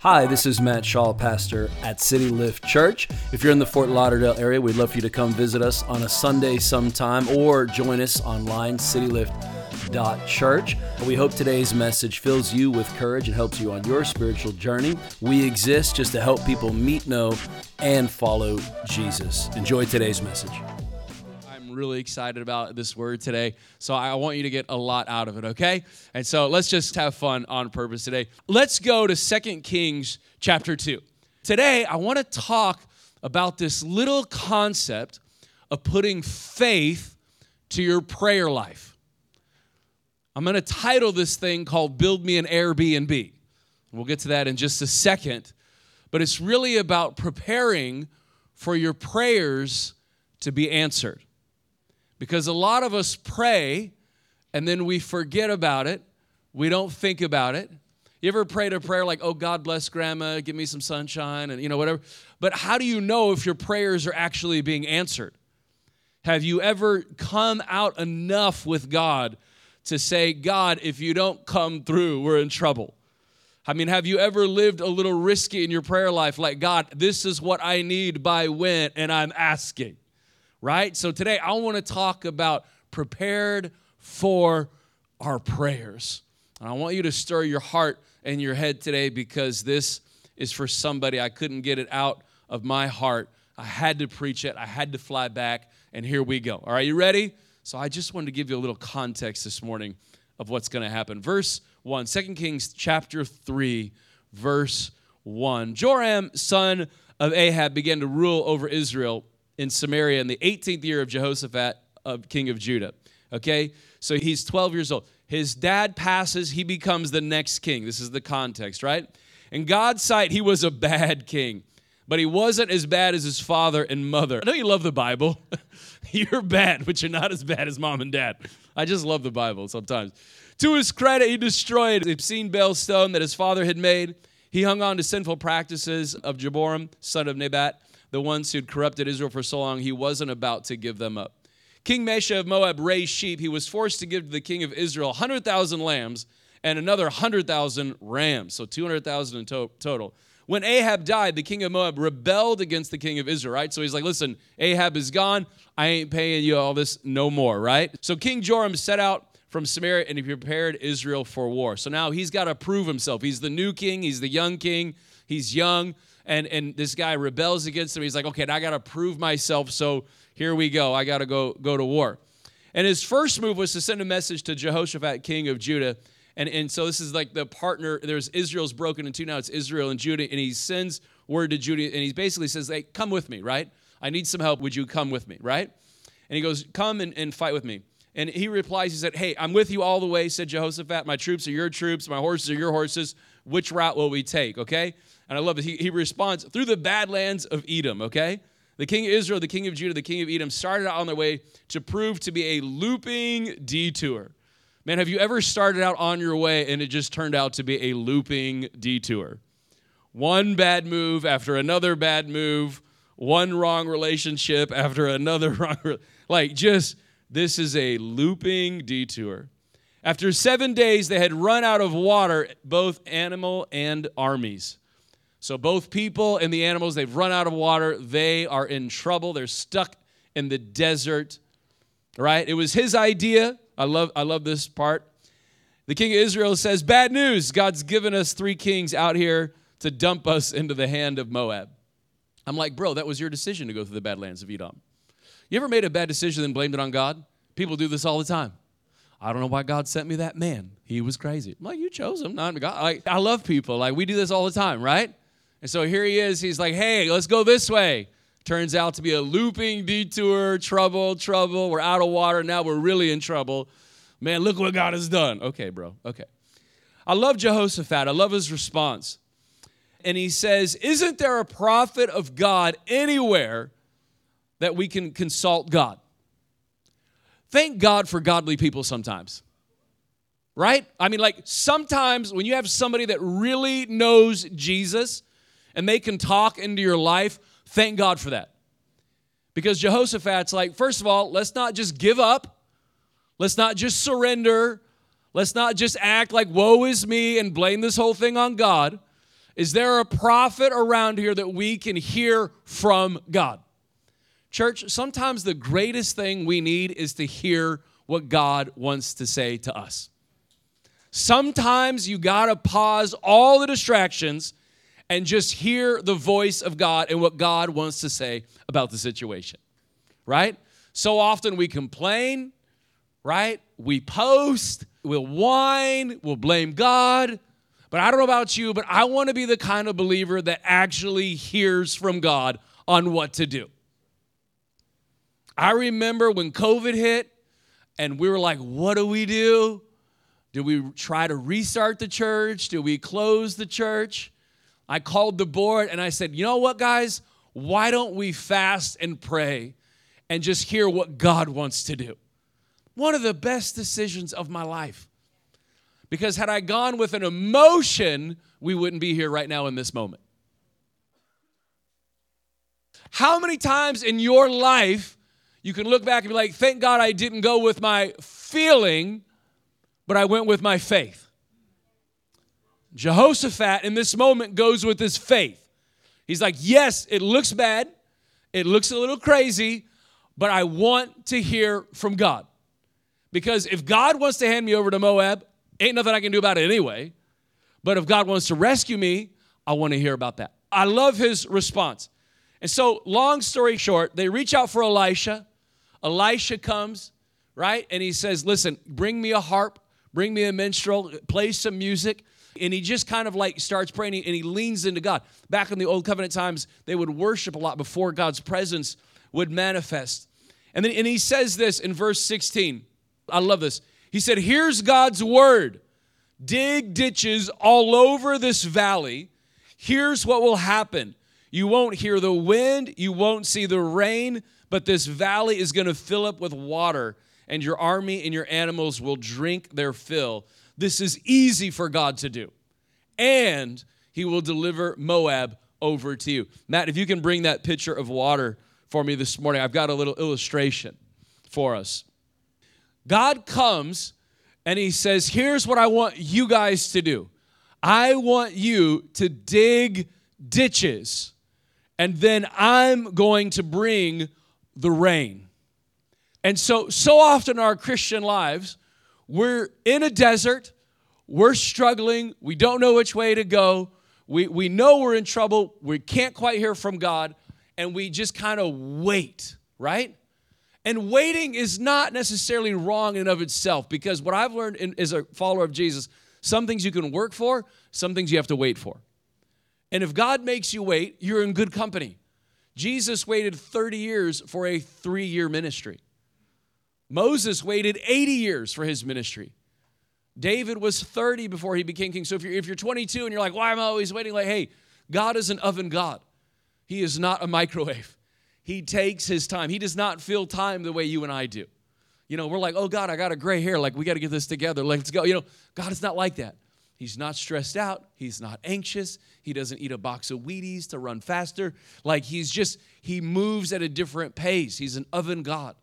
Hi, this is Matt Shaw, pastor at City Lift Church. If you're in the Fort Lauderdale area, we'd love for you to come visit us on a Sunday sometime or join us online, citylift.church. We hope today's message fills you with courage and helps you on your spiritual journey. We exist just to help people meet, know, and follow Jesus. Enjoy today's message really excited about this word today. So I want you to get a lot out of it, okay? And so let's just have fun on purpose today. Let's go to Second Kings chapter 2. Today, I want to talk about this little concept of putting faith to your prayer life. I'm going to title this thing called Build Me an Airbnb. We'll get to that in just a second. But it's really about preparing for your prayers to be answered. Because a lot of us pray and then we forget about it. We don't think about it. You ever prayed a prayer like, oh, God bless grandma, give me some sunshine, and you know, whatever? But how do you know if your prayers are actually being answered? Have you ever come out enough with God to say, God, if you don't come through, we're in trouble? I mean, have you ever lived a little risky in your prayer life? Like, God, this is what I need by when, and I'm asking right? So today I want to talk about prepared for our prayers. And I want you to stir your heart and your head today because this is for somebody. I couldn't get it out of my heart. I had to preach it, I had to fly back, and here we go. All right, you ready? So I just wanted to give you a little context this morning of what's going to happen. Verse 1, 2 Kings chapter 3, verse 1. Joram, son of Ahab, began to rule over Israel in Samaria in the 18th year of Jehoshaphat, of king of Judah. Okay? So he's 12 years old. His dad passes, he becomes the next king. This is the context, right? In God's sight, he was a bad king, but he wasn't as bad as his father and mother. I know you love the Bible. You're bad, but you're not as bad as mom and dad. I just love the Bible sometimes. To his credit, he destroyed the obscene Baal stone that his father had made. He hung on to sinful practices of Jeroboam, son of Nebat, the ones who'd corrupted Israel for so long, he wasn't about to give them up. King Mesha of Moab raised sheep. He was forced to give to the king of Israel 100,000 lambs and another 100,000 rams, so 200,000 in to- total. When Ahab died, the king of Moab rebelled against the king of Israel, right? So he's like, listen, Ahab is gone. I ain't paying you all this no more, right? So King Joram set out from Samaria and he prepared Israel for war. So now he's got to prove himself. He's the new king, he's the young king, he's young and and this guy rebels against him. He's like, okay, I got to prove myself. So here we go. I got to go go to war. And his first move was to send a message to Jehoshaphat, king of Judah. And, and so this is like the partner. There's Israel's broken in two now. It's Israel and Judah. And he sends word to Judah. And he basically says, hey, come with me, right? I need some help. Would you come with me, right? And he goes, come and, and fight with me. And he replies, he said, hey, I'm with you all the way, said Jehoshaphat. My troops are your troops. My horses are your horses. Which route will we take, okay? And I love it. He, he responds through the badlands of Edom, okay? The king of Israel, the king of Judah, the king of Edom started out on their way to prove to be a looping detour. Man, have you ever started out on your way and it just turned out to be a looping detour? One bad move after another bad move, one wrong relationship after another wrong. Like, just this is a looping detour. After seven days, they had run out of water, both animal and armies. So both people and the animals, they've run out of water. They are in trouble. They're stuck in the desert. Right? It was his idea. I love I love this part. The king of Israel says, "Bad news. God's given us three kings out here to dump us into the hand of Moab." I'm like, "Bro, that was your decision to go through the badlands of Edom." You ever made a bad decision and blamed it on God? People do this all the time. I don't know why God sent me that man. He was crazy. I'm like, you chose him, not God. Like, I love people. Like, we do this all the time, right? And so here he is. He's like, hey, let's go this way. Turns out to be a looping detour, trouble, trouble. We're out of water. Now we're really in trouble. Man, look what God has done. Okay, bro. Okay. I love Jehoshaphat. I love his response. And he says, Isn't there a prophet of God anywhere that we can consult God? Thank God for godly people sometimes right? I mean, like sometimes when you have somebody that really knows Jesus, and they can talk into your life, thank God for that. Because Jehoshaphat's like, first of all, let's not just give up. Let's not just surrender. Let's not just act like woe is me and blame this whole thing on God. Is there a prophet around here that we can hear from God? Church, sometimes the greatest thing we need is to hear what God wants to say to us. Sometimes you got to pause all the distractions and just hear the voice of God and what God wants to say about the situation, right? So often we complain, right? We post, we'll whine, we'll blame God. But I don't know about you, but I want to be the kind of believer that actually hears from God on what to do. I remember when COVID hit and we were like, what do we do? Do we try to restart the church? Do we close the church? I called the board and I said, you know what, guys? Why don't we fast and pray and just hear what God wants to do? One of the best decisions of my life. Because had I gone with an emotion, we wouldn't be here right now in this moment. How many times in your life you can look back and be like, thank God I didn't go with my feeling, but I went with my faith? Jehoshaphat in this moment goes with his faith. He's like, yes, it looks bad, it looks a little crazy, but I want to hear from God. Because if God wants to hand me over to Moab, ain't nothing I can do about it anyway. But if God wants to rescue me, I want to hear about that. I love his response. And so, long story short, they reach out for Elisha. Elisha comes, right? And he says, Listen, bring me a harp, bring me a minstrel, play some music and he just kind of like starts praying and he leans into God. Back in the old covenant times, they would worship a lot before God's presence would manifest. And then and he says this in verse 16. I love this. He said, Here's God's word. Dig ditches all over this valley. Here's what will happen. You won't hear the wind, you won't see the rain, but this valley is going to fill up with water, and your army and your animals will drink their fill. This is easy for God to do. And he will deliver Moab over to you. Matt, if you can bring that picture of water for me this morning, I've got a little illustration for us. God comes and he says, Here's what I want you guys to do I want you to dig ditches, and then I'm going to bring the rain. And so, so often in our Christian lives, we're in a desert, we're struggling, we don't know which way to go, we, we know we're in trouble, we can't quite hear from God, and we just kind of wait, right? And waiting is not necessarily wrong in of itself because what I've learned in, as a follower of Jesus, some things you can work for, some things you have to wait for. And if God makes you wait, you're in good company. Jesus waited 30 years for a three year ministry. Moses waited 80 years for his ministry. David was 30 before he became king. So if you're, if you're 22 and you're like, why am I always waiting? Like, hey, God is an oven God. He is not a microwave. He takes his time. He does not feel time the way you and I do. You know, we're like, oh God, I got a gray hair. Like, we got to get this together. Let's go. You know, God is not like that. He's not stressed out. He's not anxious. He doesn't eat a box of Wheaties to run faster. Like, he's just, he moves at a different pace. He's an oven God.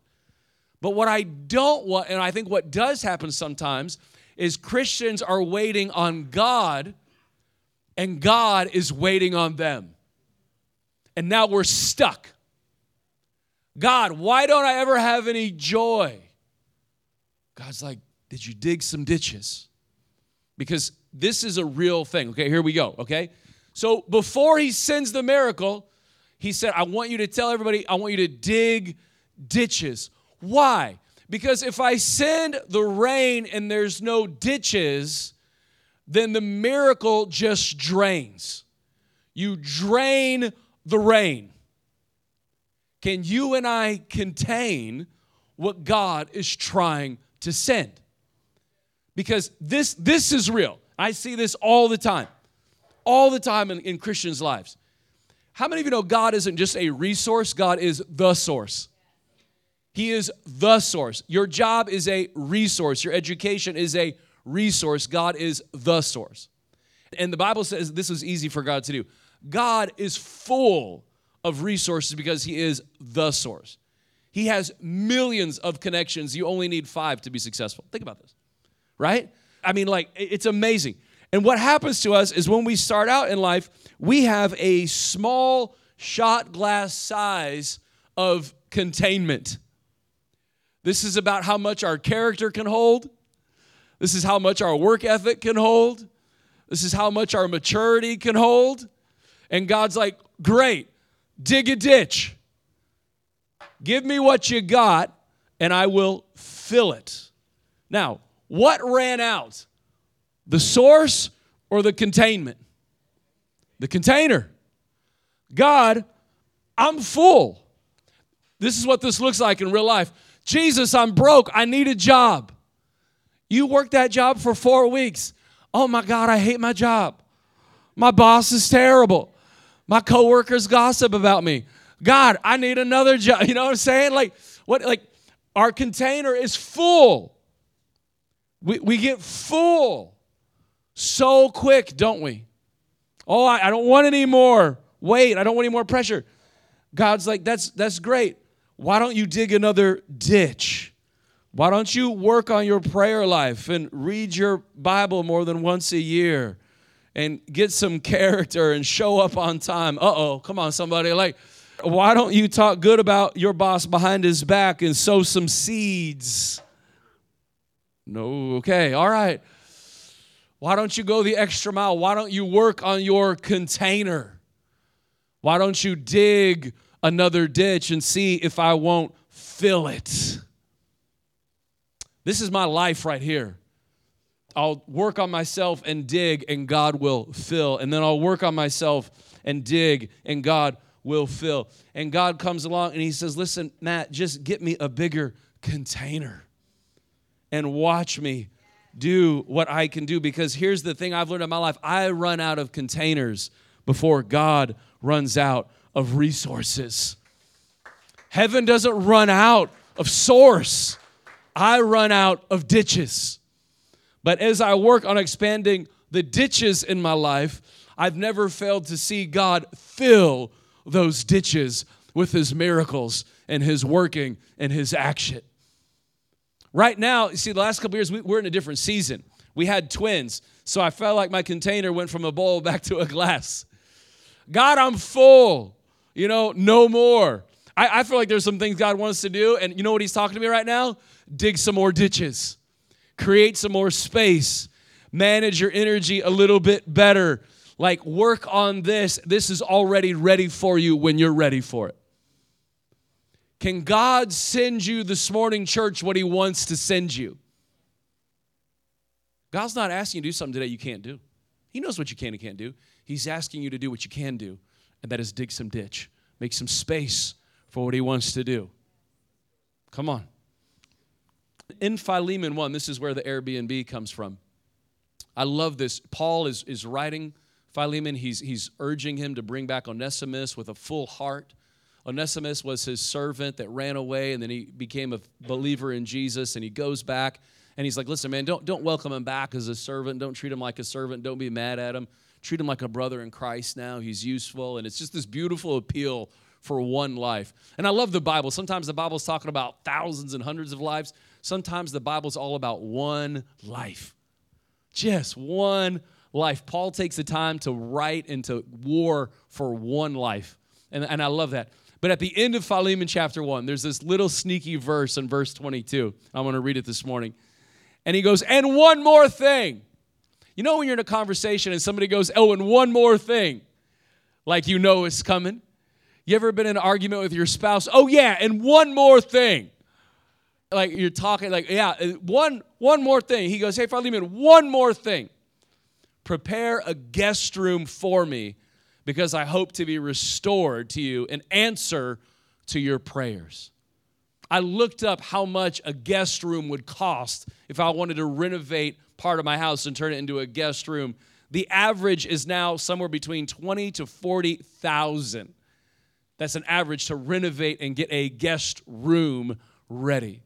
But what I don't want, and I think what does happen sometimes, is Christians are waiting on God and God is waiting on them. And now we're stuck. God, why don't I ever have any joy? God's like, Did you dig some ditches? Because this is a real thing. Okay, here we go. Okay. So before he sends the miracle, he said, I want you to tell everybody, I want you to dig ditches. Why? Because if I send the rain and there's no ditches, then the miracle just drains. You drain the rain. Can you and I contain what God is trying to send? Because this, this is real. I see this all the time, all the time in, in Christians' lives. How many of you know God isn't just a resource, God is the source? He is the source. Your job is a resource. Your education is a resource. God is the source. And the Bible says this is easy for God to do. God is full of resources because He is the source. He has millions of connections. You only need five to be successful. Think about this, right? I mean, like, it's amazing. And what happens to us is when we start out in life, we have a small shot glass size of containment. This is about how much our character can hold. This is how much our work ethic can hold. This is how much our maturity can hold. And God's like, great, dig a ditch. Give me what you got, and I will fill it. Now, what ran out? The source or the containment? The container. God, I'm full. This is what this looks like in real life. Jesus, I'm broke. I need a job. You worked that job for four weeks. Oh my God, I hate my job. My boss is terrible. My coworkers gossip about me. God, I need another job. You know what I'm saying? Like, what like our container is full. We, we get full so quick, don't we? Oh, I, I don't want any more weight. I don't want any more pressure. God's like, that's that's great. Why don't you dig another ditch? Why don't you work on your prayer life and read your Bible more than once a year and get some character and show up on time? Uh oh, come on, somebody. Like, why don't you talk good about your boss behind his back and sow some seeds? No, okay, all right. Why don't you go the extra mile? Why don't you work on your container? Why don't you dig another ditch and see if I won't fill it? This is my life right here. I'll work on myself and dig, and God will fill. And then I'll work on myself and dig, and God will fill. And God comes along and He says, Listen, Matt, just get me a bigger container and watch me do what I can do. Because here's the thing I've learned in my life I run out of containers before God runs out of resources. Heaven doesn't run out of source. I run out of ditches. But as I work on expanding the ditches in my life, I've never failed to see God fill those ditches with His miracles and His working and His action. Right now, you see, the last couple years, we, we're in a different season. We had twins, so I felt like my container went from a bowl back to a glass. God, I'm full. You know, no more. I, I feel like there's some things God wants to do, and you know what He's talking to me right now? dig some more ditches, create some more space, manage your energy a little bit better. Like, work on this. This is already ready for you when you're ready for it. Can God send you this morning, church, what He wants to send you? God's not asking you to do something today you can't do. He knows what you can and can't do. He's asking you to do what you can do, and that is dig some ditch, make some space for what He wants to do. Come on in Philemon 1, this is where the Airbnb comes from. I love this. Paul is, is writing Philemon, he's, he's urging him to bring back Onesimus with a full heart. Onesimus was his servant that ran away, and then he became a believer in Jesus, and he goes back and he's like, Listen, man, don't, don't welcome him back as a servant. Don't treat him like a servant. Don't be mad at him. Treat him like a brother in Christ now. He's useful. And it's just this beautiful appeal for one life. And I love the Bible. Sometimes the Bible's talking about thousands and hundreds of lives. Sometimes the Bible's all about one life. Just one life. Paul takes the time to write and to war for one life. And, and I love that. But at the end of Philemon chapter 1, there's this little sneaky verse in verse 22. I want to read it this morning. And he goes, And one more thing. You know, when you're in a conversation and somebody goes, Oh, and one more thing, like you know it's coming? You ever been in an argument with your spouse? Oh, yeah, and one more thing like you're talking like yeah uh, one one more thing he goes hey philemon one more thing prepare a guest room for me because i hope to be restored to you and answer to your prayers i looked up how much a guest room would cost if i wanted to renovate part of my house and turn it into a guest room the average is now somewhere between 20 to 40,000 that's an average to renovate and get a guest room ready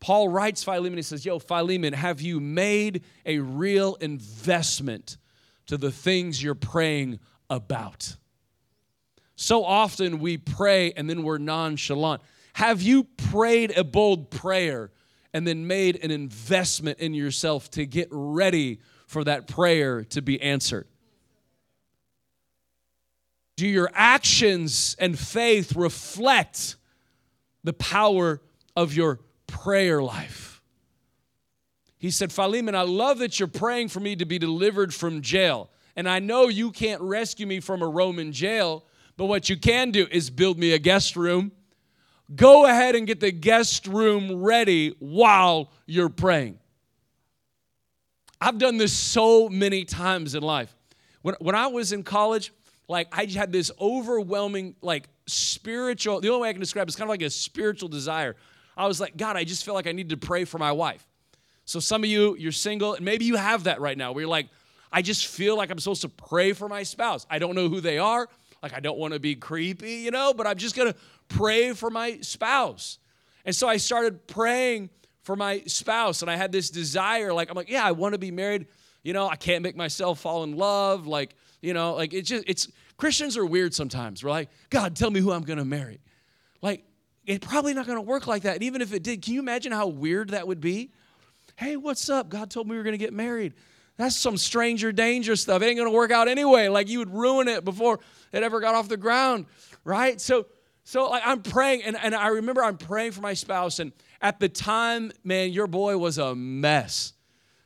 Paul writes Philemon, he says, Yo, Philemon, have you made a real investment to the things you're praying about? So often we pray and then we're nonchalant. Have you prayed a bold prayer and then made an investment in yourself to get ready for that prayer to be answered? Do your actions and faith reflect the power of your prayer life? He said, Philemon, I love that you're praying for me to be delivered from jail. And I know you can't rescue me from a Roman jail, but what you can do is build me a guest room. Go ahead and get the guest room ready while you're praying. I've done this so many times in life. When, when I was in college, like I had this overwhelming, like spiritual, the only way I can describe it is kind of like a spiritual desire. I was like, God, I just feel like I need to pray for my wife. So some of you, you're single, and maybe you have that right now where you're like, I just feel like I'm supposed to pray for my spouse. I don't know who they are. Like, I don't want to be creepy, you know, but I'm just going to pray for my spouse. And so I started praying for my spouse, and I had this desire. Like, I'm like, yeah, I want to be married. You know, I can't make myself fall in love. Like, you know, like it's just, it's, Christians are weird sometimes. We're like, God, tell me who I'm going to marry. Like, it's probably not going to work like that. And even if it did, can you imagine how weird that would be? Hey, what's up? God told me we were going to get married. That's some stranger danger stuff. It ain't going to work out anyway. Like you would ruin it before it ever got off the ground, right? So, so like I'm praying, and, and I remember I'm praying for my spouse, and at the time, man, your boy was a mess.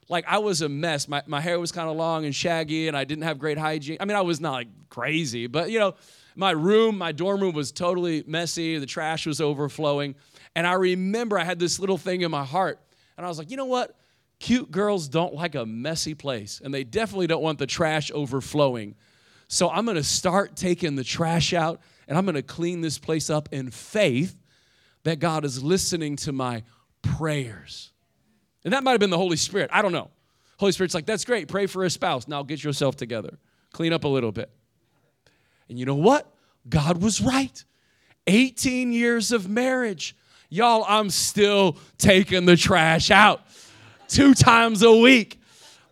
Like I was a mess. My, my hair was kind of long and shaggy, and I didn't have great hygiene. I mean, I was not like crazy, but you know, my room, my dorm room was totally messy. The trash was overflowing. And I remember I had this little thing in my heart and I was like, you know what? Cute girls don't like a messy place, and they definitely don't want the trash overflowing. So I'm gonna start taking the trash out and I'm gonna clean this place up in faith that God is listening to my prayers. And that might have been the Holy Spirit. I don't know. Holy Spirit's like, that's great. Pray for a spouse. Now get yourself together. Clean up a little bit. And you know what? God was right. 18 years of marriage. Y'all, I'm still taking the trash out two times a week.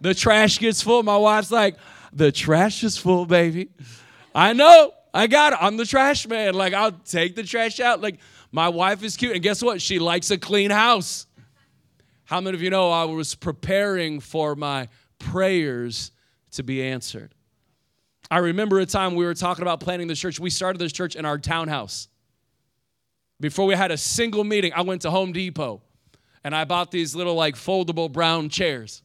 The trash gets full. My wife's like, the trash is full, baby. I know. I got it. I'm the trash man. Like, I'll take the trash out. Like, my wife is cute. And guess what? She likes a clean house. How many of you know I was preparing for my prayers to be answered? I remember a time we were talking about planning the church. We started this church in our townhouse. Before we had a single meeting, I went to Home Depot and I bought these little like foldable brown chairs.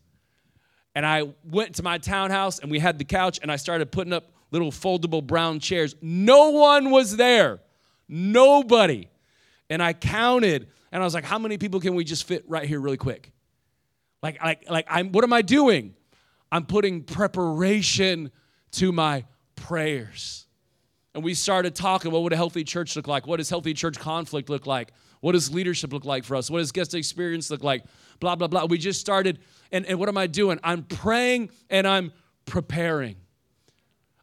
And I went to my townhouse and we had the couch and I started putting up little foldable brown chairs. No one was there. Nobody. And I counted and I was like, how many people can we just fit right here really quick? Like, like, like I'm what am I doing? I'm putting preparation to my prayers and we started talking what would a healthy church look like what does healthy church conflict look like what does leadership look like for us? What does guest experience look like? Blah blah blah. We just started and, and what am i doing? I'm praying and i'm preparing.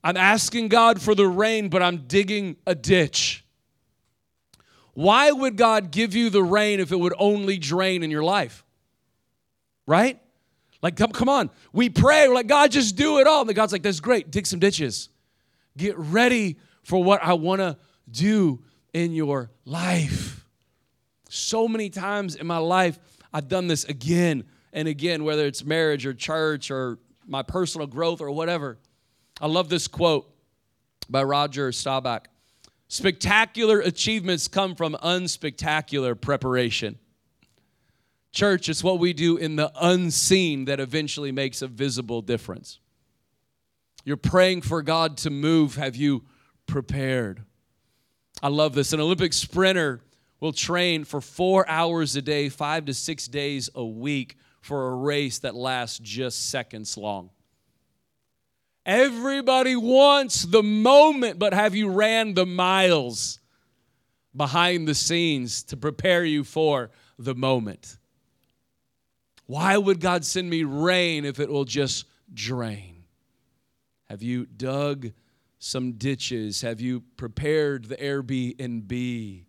I'm asking god for the rain but i'm digging a ditch. Why would god give you the rain if it would only drain in your life? Right? Like come, come on. We pray. We're like god just do it all. And god's like that's great. Dig some ditches. Get ready for what I want to do in your life. So many times in my life, I've done this again and again, whether it's marriage or church or my personal growth or whatever. I love this quote by Roger Staubach Spectacular achievements come from unspectacular preparation. Church, it's what we do in the unseen that eventually makes a visible difference. You're praying for God to move. Have you prepared. I love this. An Olympic sprinter will train for four hours a day, five to six days a week for a race that lasts just seconds long. Everybody wants the moment, but have you ran the miles behind the scenes to prepare you for the moment? Why would God send me rain if it will just drain? Have you dug some ditches? Have you prepared the Airbnb?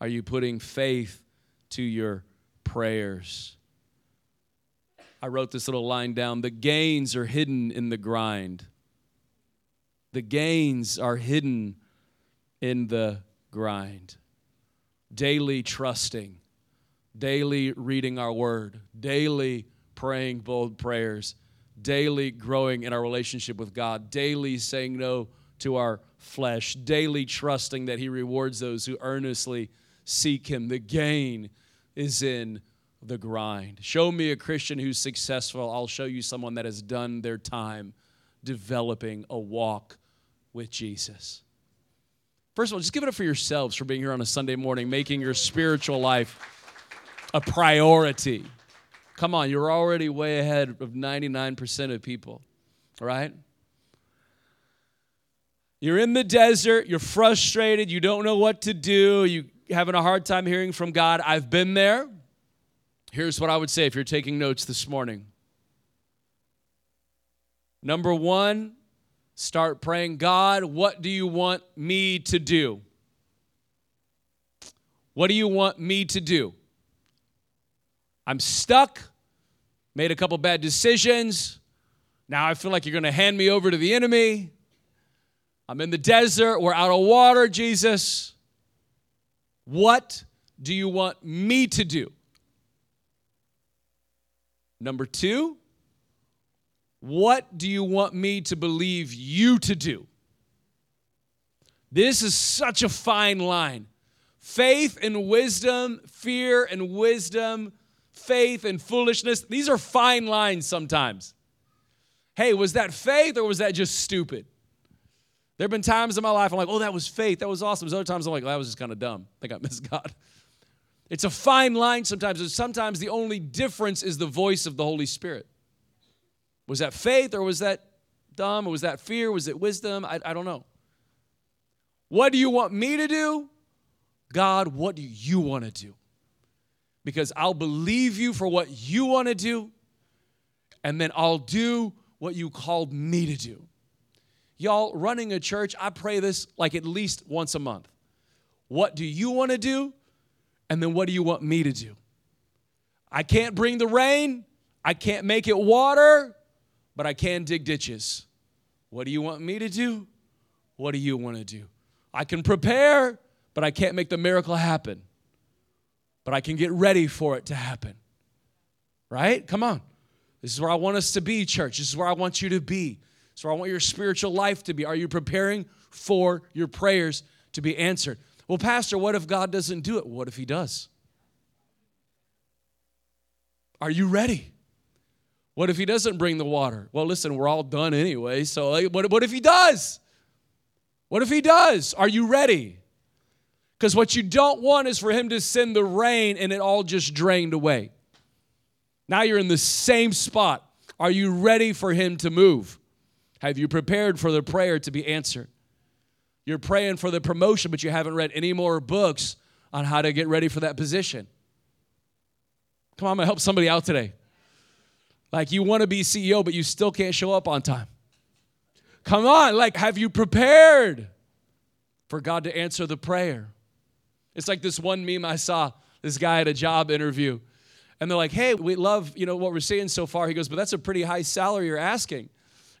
Are you putting faith to your prayers? I wrote this little line down the gains are hidden in the grind. The gains are hidden in the grind. Daily trusting, daily reading our word, daily praying bold prayers, daily growing in our relationship with God, daily saying no to our flesh, daily trusting that He rewards those who earnestly seek Him. The gain is in the grind. Show me a Christian who's successful. I'll show you someone that has done their time developing a walk with Jesus. First of all, just give it up for yourselves for being here on a Sunday morning, making your spiritual life a priority. Come on, you're already way ahead of 99% of people, right? You're in the desert, you're frustrated, you don't know what to do, you having a hard time hearing from God. I've been there. Here's what I would say if you're taking notes this morning. Number 1, start praying, God, what do you want me to do? What do you want me to do? I'm stuck, made a couple bad decisions. Now I feel like you're going to hand me over to the enemy. I'm in the desert. We're out of water, Jesus. What do you want me to do? Number two, what do you want me to believe you to do? This is such a fine line. Faith and wisdom, fear and wisdom, faith and foolishness. These are fine lines sometimes. Hey, was that faith or was that just stupid? There have been times in my life I'm like, oh, that was faith. That was awesome. There's other times I'm like, well, that was just kind of dumb. I think I missed God. It's a fine line sometimes. Sometimes the only difference is the voice of the Holy Spirit. Was that faith or was that dumb or was that fear? Was it wisdom? I, I don't know. What do you want me to do? God, what do you want to do? because I'll believe you for what you want to do, and then I'll do what you called me to do. Y'all, running a church, I pray this like at least once a month. What do you want to do? And then what do you want me to do? I can't bring the rain, I can't make it water, but I can dig ditches. What do you want me to do? What do you want to do? I can prepare, but I can't make the miracle happen but I can get ready for it to happen. Right? Come on. This is where I want us to be, church. This is where I want you to be. Where I want your spiritual life to be. Are you preparing for your prayers to be answered? Well, Pastor, what if God doesn't do it? What if He does? Are you ready? What if He doesn't bring the water? Well, listen, we're all done anyway. So, what, what if He does? What if He does? Are you ready? Because what you don't want is for him to send the rain and it all just drained away. Now you're in the same spot. Are you ready for him to move? Have you prepared for the prayer to be answered? You're praying for the promotion, but you haven't read any more books on how to get ready for that position. Come on, I'm gonna help somebody out today. Like you wanna be CEO, but you still can't show up on time. Come on, like, have you prepared for God to answer the prayer? It's like this one meme I saw. This guy at a job interview. And they're like, hey, we love, you know, what we're seeing so far. He goes, but that's a pretty high salary you're asking.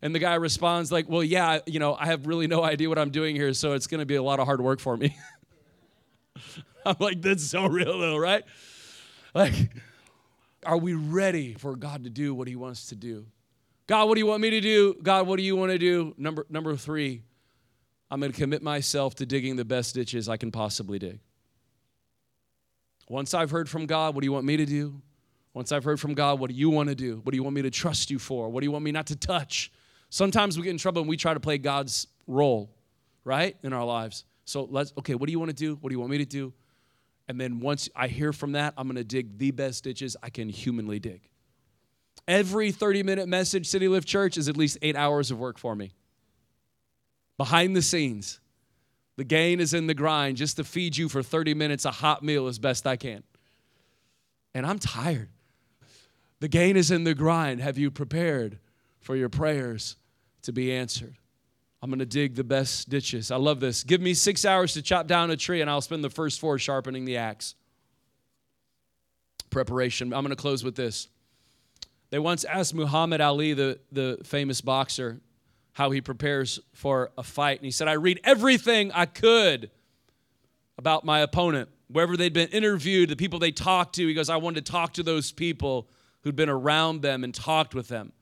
And the guy responds like, well, yeah, you know, I have really no idea what I'm doing here, so it's going to be a lot of hard work for me. I'm like, that's so real though, right? Like, are we ready for God to do what he wants to do? God, what do you want me to do? God, what do you want to do? Number number 3, I'm going to commit myself to digging the best ditches I can possibly dig. Once I've heard from God, what do you want me to do? Once I've heard from God, what do you want to do? What do you want me to trust you for? What do you want me not to touch? Sometimes we get in trouble and we try to play God's role, right, in our lives. So let's, okay, what do you want to do? What do you want me to do? And then once I hear from that, I'm going to dig the best ditches I can humanly dig. Every 30 minute message, City Lift Church, is at least eight hours of work for me. Behind the scenes, the gain is in the grind just to feed you for 30 minutes a hot meal as best I can. And I'm tired. The gain is in the grind. Have you prepared for your prayers to be answered? I'm going to dig the best ditches. I love this. Give me six hours to chop down a tree, and I'll spend the first four sharpening the axe. Preparation. I'm going to close with this. They once asked Muhammad Ali, the, the famous boxer, how he prepares for a fight. And he said, I read everything I could about my opponent, wherever they'd been interviewed, the people they talked to. He goes, I wanted to talk to those people who'd been around them and talked with them.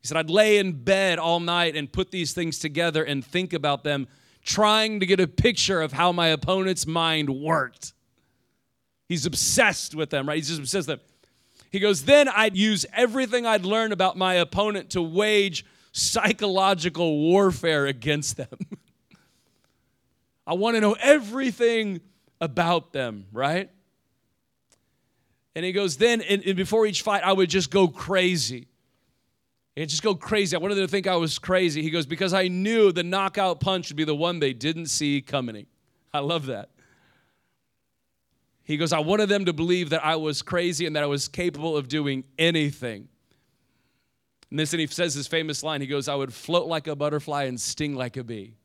He said, I'd lay in bed all night and put these things together and think about them, trying to get a picture of how my opponent's mind worked. He's obsessed with them, right? He's just obsessed with them. He goes, Then I'd use everything I'd learned about my opponent to wage psychological warfare against them. I want to know everything about them, right? And he goes, Then, and, and before each fight, I would just go crazy. And just go crazy. I wanted them to think I was crazy. He goes, Because I knew the knockout punch would be the one they didn't see coming. I love that. He goes, I wanted them to believe that I was crazy and that I was capable of doing anything. And this, and he says his famous line. He goes, I would float like a butterfly and sting like a bee.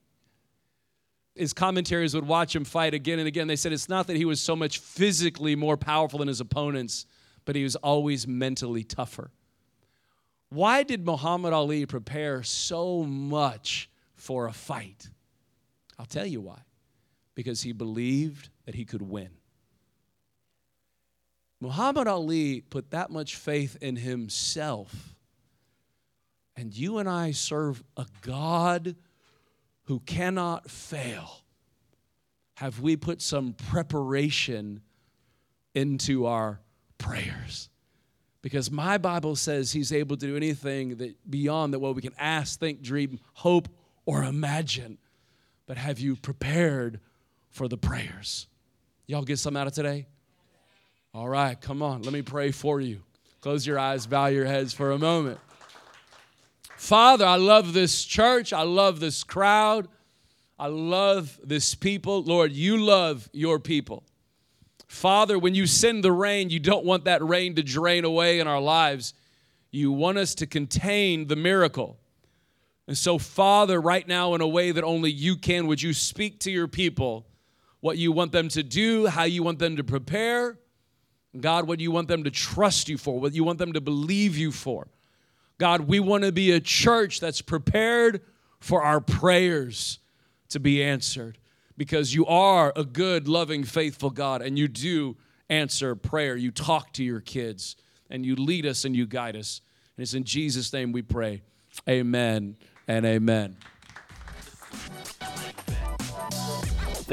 His commentaries would watch him fight again and again. They said it's not that he was so much physically more powerful than his opponents, but he was always mentally tougher. Why did Muhammad Ali prepare so much for a fight? I'll tell you why. Because he believed that he could win. Muhammad Ali put that much faith in himself. And you and I serve a God who cannot fail. Have we put some preparation into our prayers? Because my Bible says he's able to do anything that beyond that what we can ask, think, dream, hope, or imagine. But have you prepared for the prayers? Y'all get some out of today? All right, come on. Let me pray for you. Close your eyes, bow your heads for a moment. Father, I love this church. I love this crowd. I love this people. Lord, you love your people. Father, when you send the rain, you don't want that rain to drain away in our lives. You want us to contain the miracle. And so, Father, right now, in a way that only you can, would you speak to your people what you want them to do, how you want them to prepare? God, what you want them to trust you for, what you want them to believe you for. God, we want to be a church that's prepared for our prayers to be answered because you are a good, loving, faithful God and you do answer prayer. You talk to your kids and you lead us and you guide us. And it's in Jesus' name we pray. Amen and amen.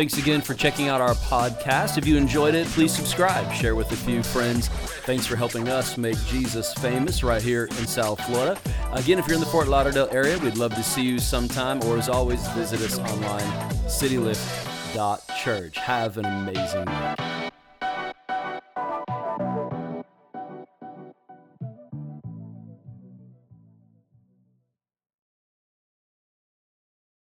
Thanks again for checking out our podcast. If you enjoyed it, please subscribe, share with a few friends. Thanks for helping us make Jesus famous right here in South Florida. Again, if you're in the Fort Lauderdale area, we'd love to see you sometime, or as always, visit us online, citylift.church. Have an amazing week.